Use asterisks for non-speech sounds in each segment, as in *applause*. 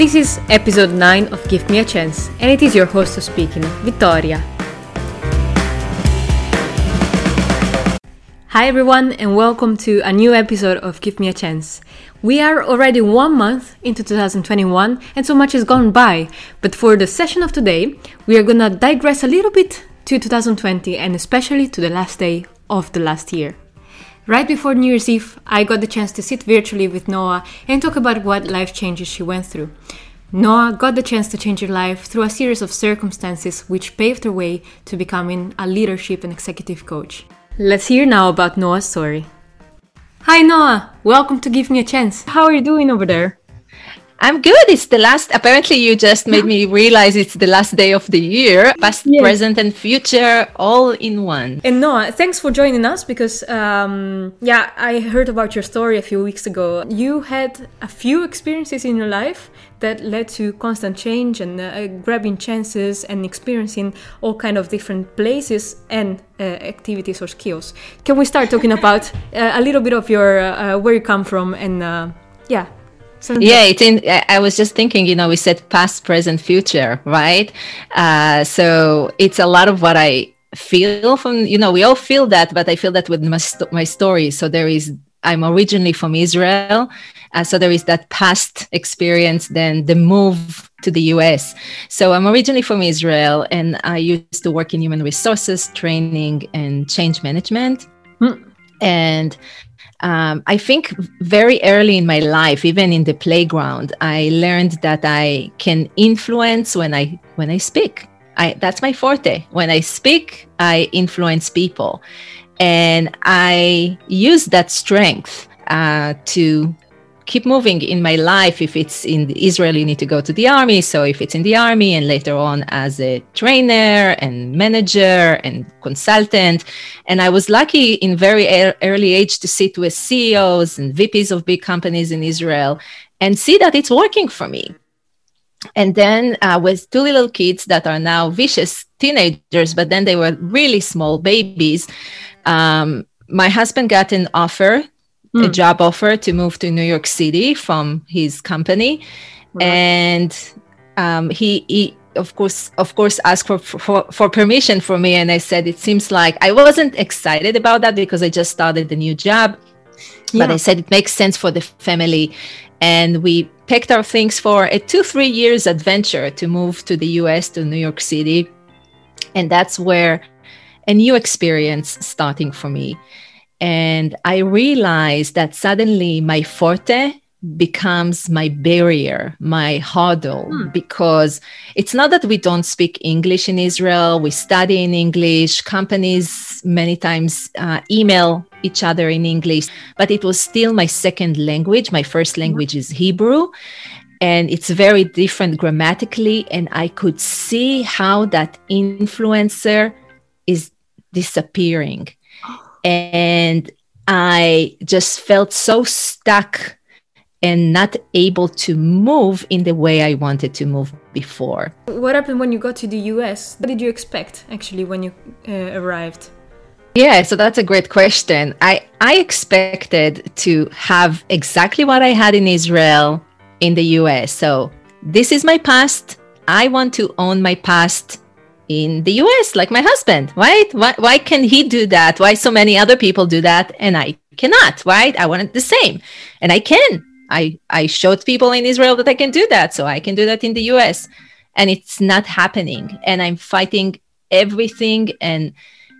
This is episode 9 of Give Me a Chance, and it is your host speaking, Vittoria. Hi everyone, and welcome to a new episode of Give Me a Chance. We are already one month into 2021, and so much has gone by. But for the session of today, we are gonna digress a little bit to 2020 and especially to the last day of the last year. Right before New Year's Eve, I got the chance to sit virtually with Noah and talk about what life changes she went through. Noah got the chance to change her life through a series of circumstances which paved her way to becoming a leadership and executive coach. Let's hear now about Noah's story. Hi Noah, welcome to Give Me a Chance. How are you doing over there? I'm good. It's the last. Apparently, you just made me realize it's the last day of the year. Past, yes. present, and future, all in one. And Noah, thanks for joining us because, um, yeah, I heard about your story a few weeks ago. You had a few experiences in your life that led to constant change and uh, grabbing chances and experiencing all kind of different places and uh, activities or skills. Can we start talking about uh, a little bit of your uh, where you come from and uh, yeah yeah, it's in. I was just thinking, you know, we said past, present, future, right? Uh, so it's a lot of what I feel from. You know, we all feel that, but I feel that with my st- my story. So there is. I'm originally from Israel, uh, so there is that past experience, then the move to the US. So I'm originally from Israel, and I used to work in human resources, training, and change management. Mm. And um, I think very early in my life, even in the playground, I learned that I can influence when I when I speak. I, that's my forte. When I speak, I influence people, and I use that strength uh, to keep moving in my life. If it's in Israel, you need to go to the army. So if it's in the army and later on as a trainer and manager and consultant. And I was lucky in very early age to sit with CEOs and VPs of big companies in Israel and see that it's working for me. And then uh, with two little kids that are now vicious teenagers, but then they were really small babies. Um, my husband got an offer mm. a hmm. job offer to move to New York City from his company, right. and um, he, he of course of course asked for, for for permission for me and i said it seems like i wasn't excited about that because i just started the new job yeah. but i said it makes sense for the family and we packed our things for a two three years adventure to move to the us to new york city and that's where a new experience starting for me and I realized that suddenly my forte becomes my barrier, my hurdle, hmm. because it's not that we don't speak English in Israel, we study in English, companies many times uh, email each other in English, but it was still my second language. My first hmm. language is Hebrew. And it's very different grammatically. And I could see how that influencer is disappearing *gasps* and I just felt so stuck and not able to move in the way I wanted to move before. What happened when you got to the US? What did you expect actually when you uh, arrived? Yeah, so that's a great question. I I expected to have exactly what I had in Israel in the US. So this is my past. I want to own my past in the US, like my husband, right? Why, why can he do that? Why so many other people do that and I cannot, right? I want it the same. And I can. I, I showed people in Israel that I can do that. So I can do that in the US. And it's not happening. And I'm fighting everything and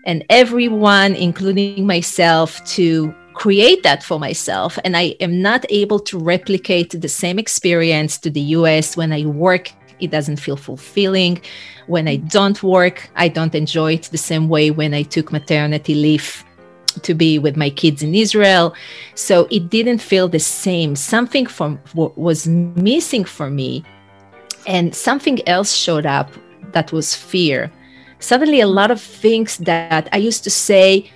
and everyone, including myself, to create that for myself. And I am not able to replicate the same experience to the US when I work it doesn't feel fulfilling. When I don't work, I don't enjoy it the same way when I took maternity leave to be with my kids in Israel. So it didn't feel the same. Something from was missing for me, and something else showed up that was fear. Suddenly, a lot of things that I used to say,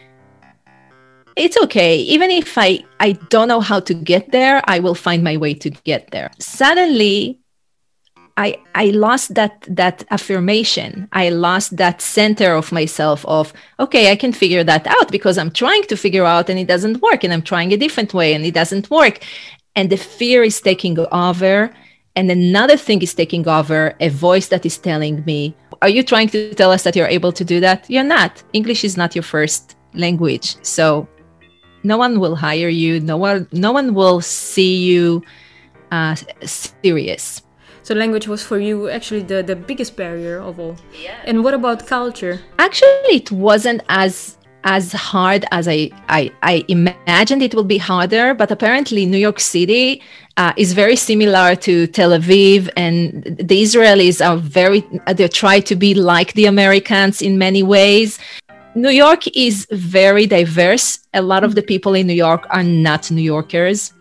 it's okay. Even if I, I don't know how to get there, I will find my way to get there. Suddenly, I I lost that that affirmation. I lost that center of myself of okay, I can figure that out because I'm trying to figure out and it doesn't work and I'm trying a different way and it doesn't work. And the fear is taking over. And another thing is taking over a voice that is telling me are you trying to tell us that you're able to do that? You're not. English is not your first language. So no one will hire you. No one no one will see you uh, serious so language was for you actually the, the biggest barrier of all yeah. and what about culture actually it wasn't as as hard as I, I, I imagined it would be harder, but apparently New York City uh, is very similar to Tel Aviv, and the Israelis are very they try to be like the Americans in many ways. New York is very diverse. A lot of the people in New York are not New Yorkers,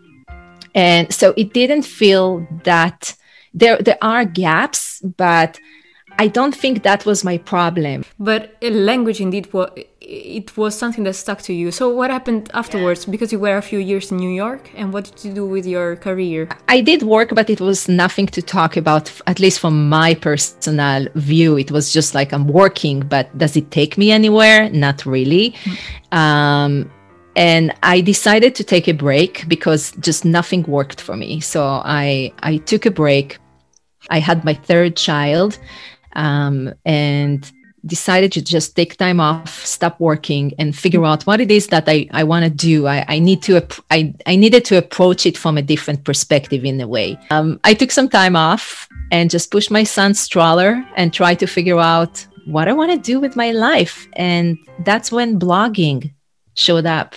and so it didn't feel that there there are gaps, but I don't think that was my problem. But a language indeed was it was something that stuck to you. So what happened afterwards? Because you were a few years in New York, and what did you do with your career? I did work, but it was nothing to talk about. At least from my personal view, it was just like I'm working, but does it take me anywhere? Not really. Um, and I decided to take a break because just nothing worked for me. So I I took a break. I had my third child um, and decided to just take time off, stop working, and figure out what it is that I, I want to do. I, I need to I, I needed to approach it from a different perspective in a way. Um, I took some time off and just pushed my son's stroller and tried to figure out what I want to do with my life. And that's when blogging showed up.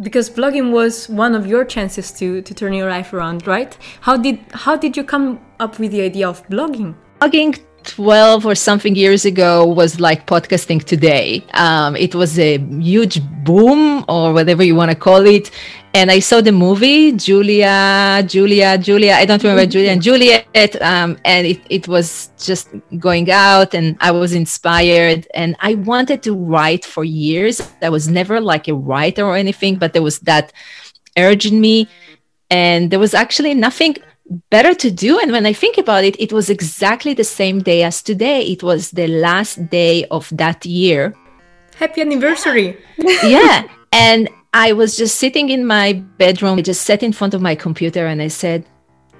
Because blogging was one of your chances to, to turn your life around, right? How did how did you come up with the idea of blogging? Blogging 12 or something years ago was like podcasting today. Um, it was a huge boom or whatever you want to call it. And I saw the movie Julia, Julia, Julia. I don't remember Julia and Juliet. Um, and it, it was just going out, and I was inspired. And I wanted to write for years. I was never like a writer or anything, but there was that urge in me. And there was actually nothing better to do. And when I think about it, it was exactly the same day as today. It was the last day of that year. Happy anniversary. *laughs* yeah. And I was just sitting in my bedroom, I just sat in front of my computer and I said,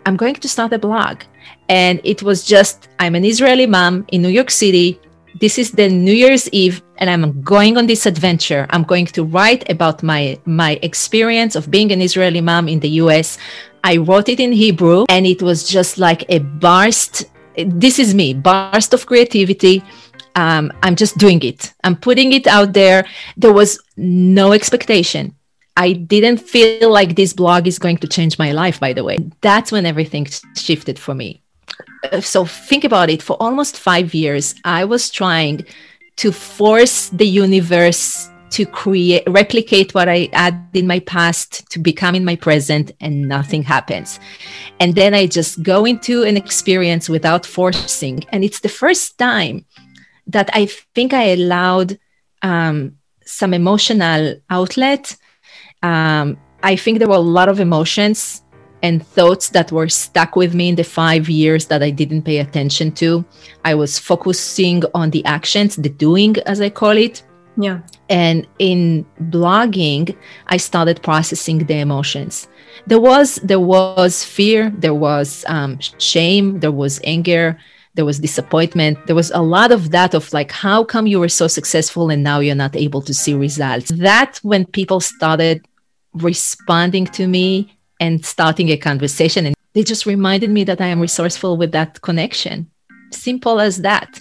I'm going to start a blog. And it was just, I'm an Israeli mom in New York City. This is the New Year's Eve, and I'm going on this adventure. I'm going to write about my my experience of being an Israeli mom in the US. I wrote it in Hebrew and it was just like a burst. This is me, burst of creativity. Um, I'm just doing it. I'm putting it out there. There was no expectation. I didn't feel like this blog is going to change my life, by the way. That's when everything shifted for me. Uh, so think about it. For almost five years, I was trying to force the universe to create replicate what i had in my past to become in my present and nothing happens and then i just go into an experience without forcing and it's the first time that i think i allowed um, some emotional outlet um, i think there were a lot of emotions and thoughts that were stuck with me in the five years that I didn't pay attention to. I was focusing on the actions, the doing, as I call it. Yeah. And in blogging, I started processing the emotions. There was there was fear, there was um, shame, there was anger, there was disappointment. There was a lot of that of like, how come you were so successful and now you're not able to see results? That when people started responding to me and starting a conversation, and they just reminded me that I am resourceful with that connection. Simple as that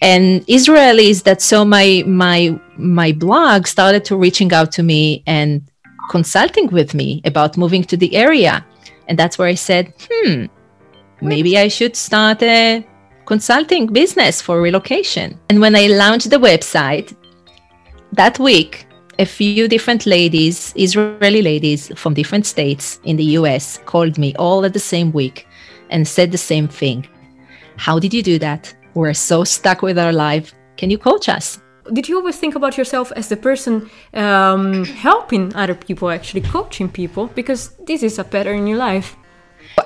and Israelis that saw my my my blog started to reaching out to me and consulting with me about moving to the area, and that's where I said, hmm, maybe I should start a consulting business for relocation. And when I launched the website that week, a few different ladies, Israeli ladies from different states in the US, called me all at the same week and said the same thing. How did you do that? We're so stuck with our life. Can you coach us? Did you always think about yourself as the person um, helping other people, actually coaching people? Because this is a pattern in your life.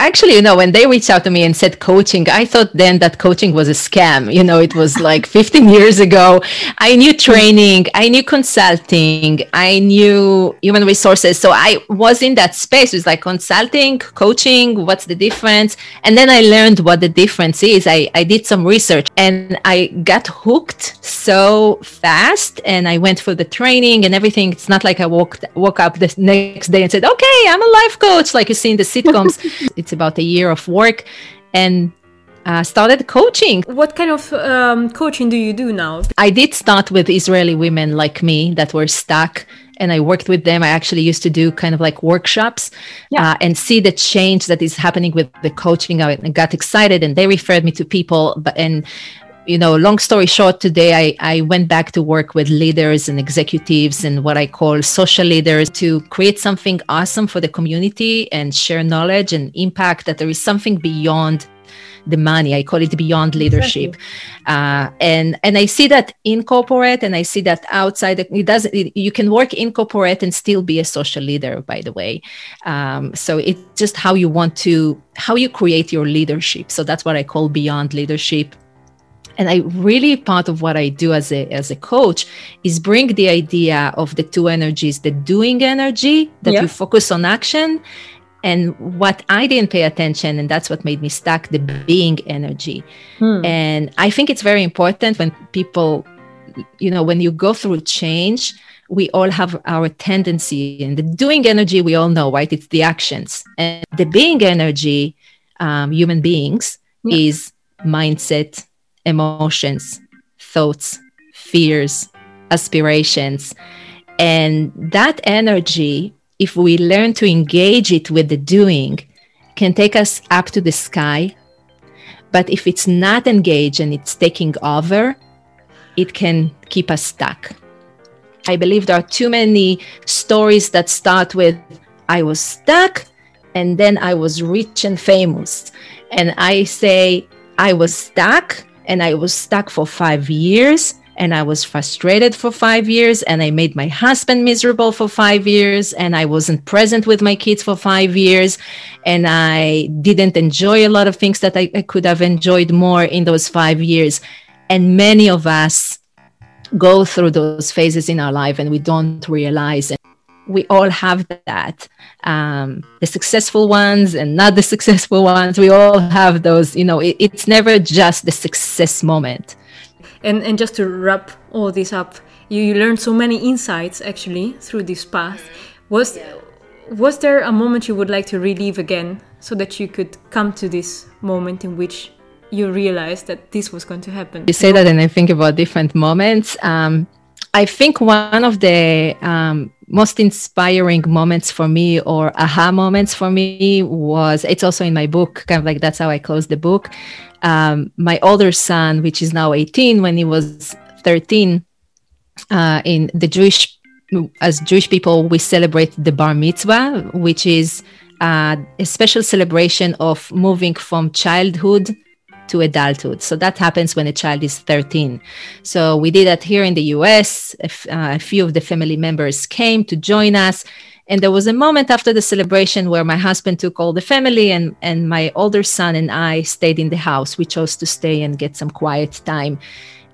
Actually, you know, when they reached out to me and said coaching, I thought then that coaching was a scam. You know, it was like *laughs* 15 years ago. I knew training, I knew consulting, I knew human resources. So I was in that space. It was like consulting, coaching, what's the difference? And then I learned what the difference is. I, I did some research and I got hooked so fast and I went for the training and everything. It's not like I woke, woke up the next day and said, okay, I'm a life coach, like you see in the sitcoms. *laughs* it's about a year of work and uh, started coaching. What kind of um, coaching do you do now? I did start with Israeli women like me that were stuck and I worked with them. I actually used to do kind of like workshops yeah. uh, and see the change that is happening with the coaching. I got excited and they referred me to people. But and you know, long story short, today I, I went back to work with leaders and executives and what I call social leaders to create something awesome for the community and share knowledge and impact that there is something beyond the money. I call it beyond leadership. Exactly. Uh, and and I see that in corporate and I see that outside. It does. It, you can work in corporate and still be a social leader. By the way, um, so it's just how you want to how you create your leadership. So that's what I call beyond leadership and i really part of what i do as a as a coach is bring the idea of the two energies the doing energy that yeah. you focus on action and what i didn't pay attention and that's what made me stuck the being energy hmm. and i think it's very important when people you know when you go through change we all have our tendency and the doing energy we all know right it's the actions and the being energy um, human beings yeah. is mindset emotions, thoughts, fears, aspirations. And that energy, if we learn to engage it with the doing, can take us up to the sky. But if it's not engaged and it's taking over, it can keep us stuck. I believe there are too many stories that start with I was stuck and then I was rich and famous. And I say, I was stuck and I was stuck for five years and I was frustrated for five years and I made my husband miserable for five years and I wasn't present with my kids for five years and I didn't enjoy a lot of things that I, I could have enjoyed more in those five years. And many of us go through those phases in our life and we don't realize we all have that. Um, the successful ones and not the *laughs* successful ones we all have those you know it, it's never just the success moment. And and just to wrap all this up you, you learned so many insights actually through this path. Was was there a moment you would like to relive again so that you could come to this moment in which you realized that this was going to happen? You say that and i think about different moments. Um, I think one of the um, most inspiring moments for me or aha moments for me was it's also in my book, kind of like that's how I closed the book. Um, my older son, which is now 18, when he was 13, uh, in the Jewish, as Jewish people, we celebrate the bar mitzvah, which is uh, a special celebration of moving from childhood to adulthood. So that happens when a child is 13. So we did that here in the US. A, f- uh, a few of the family members came to join us. And there was a moment after the celebration where my husband took all the family and, and my older son and I stayed in the house. We chose to stay and get some quiet time.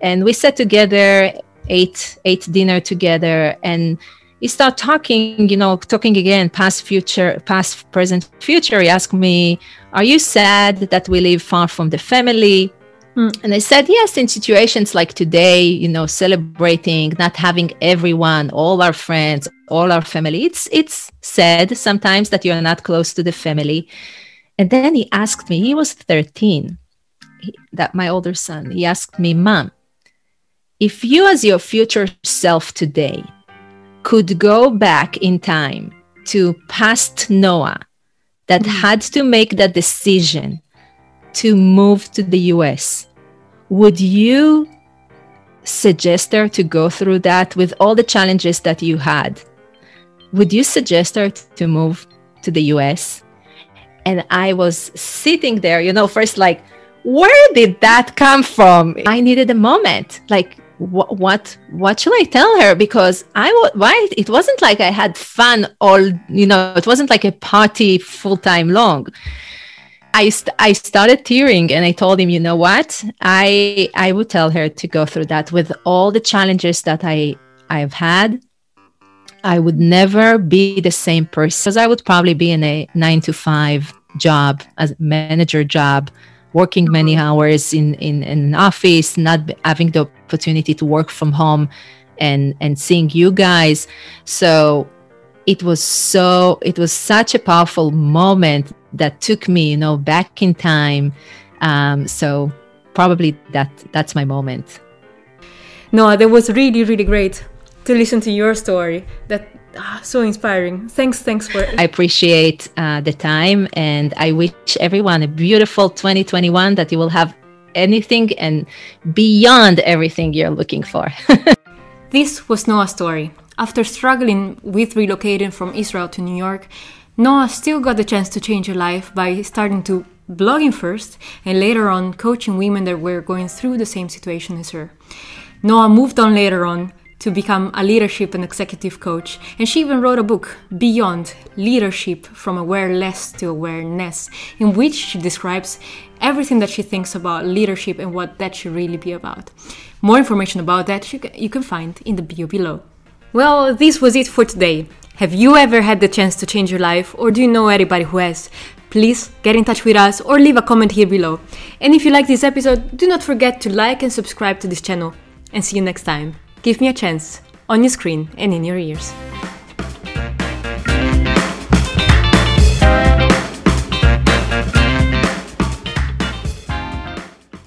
And we sat together, ate, ate dinner together, and he started talking, you know, talking again, past, future, past, present, future. He asked me, Are you sad that we live far from the family? Mm. And I said, Yes, in situations like today, you know, celebrating, not having everyone, all our friends, all our family, it's, it's sad sometimes that you're not close to the family. And then he asked me, he was 13, he, that my older son, he asked me, Mom, if you as your future self today, could go back in time to past Noah that mm-hmm. had to make that decision to move to the US, would you suggest her to go through that with all the challenges that you had? Would you suggest her to move to the US? And I was sitting there, you know, first like, where did that come from? I needed a moment. Like, what what what should I tell her? Because I right. It wasn't like I had fun all. You know, it wasn't like a party full time long. I, st- I started tearing and I told him, you know what? I I would tell her to go through that with all the challenges that I I've had. I would never be the same person because I would probably be in a nine to five job, a manager job, working many hours in, in, in an office, not having the opportunity to work from home and, and seeing you guys. So it was so, it was such a powerful moment that took me, you know, back in time. Um, so probably that, that's my moment. No, that was really, really great to listen to your story. That ah, so inspiring. Thanks, thanks for. I appreciate uh, the time, and I wish everyone a beautiful 2021 that you will have anything and beyond everything you're looking for. *laughs* this was Noah's story. After struggling with relocating from Israel to New York, Noah still got the chance to change her life by starting to blogging first and later on coaching women that were going through the same situation as her. Noah moved on later on to become a leadership and executive coach. And she even wrote a book, Beyond Leadership from Awareless to Awareness, in which she describes everything that she thinks about leadership and what that should really be about. More information about that you can find in the bio below. Well, this was it for today. Have you ever had the chance to change your life, or do you know anybody who has? Please get in touch with us or leave a comment here below. And if you like this episode, do not forget to like and subscribe to this channel. And see you next time. Give me a chance, on your screen and in your ears.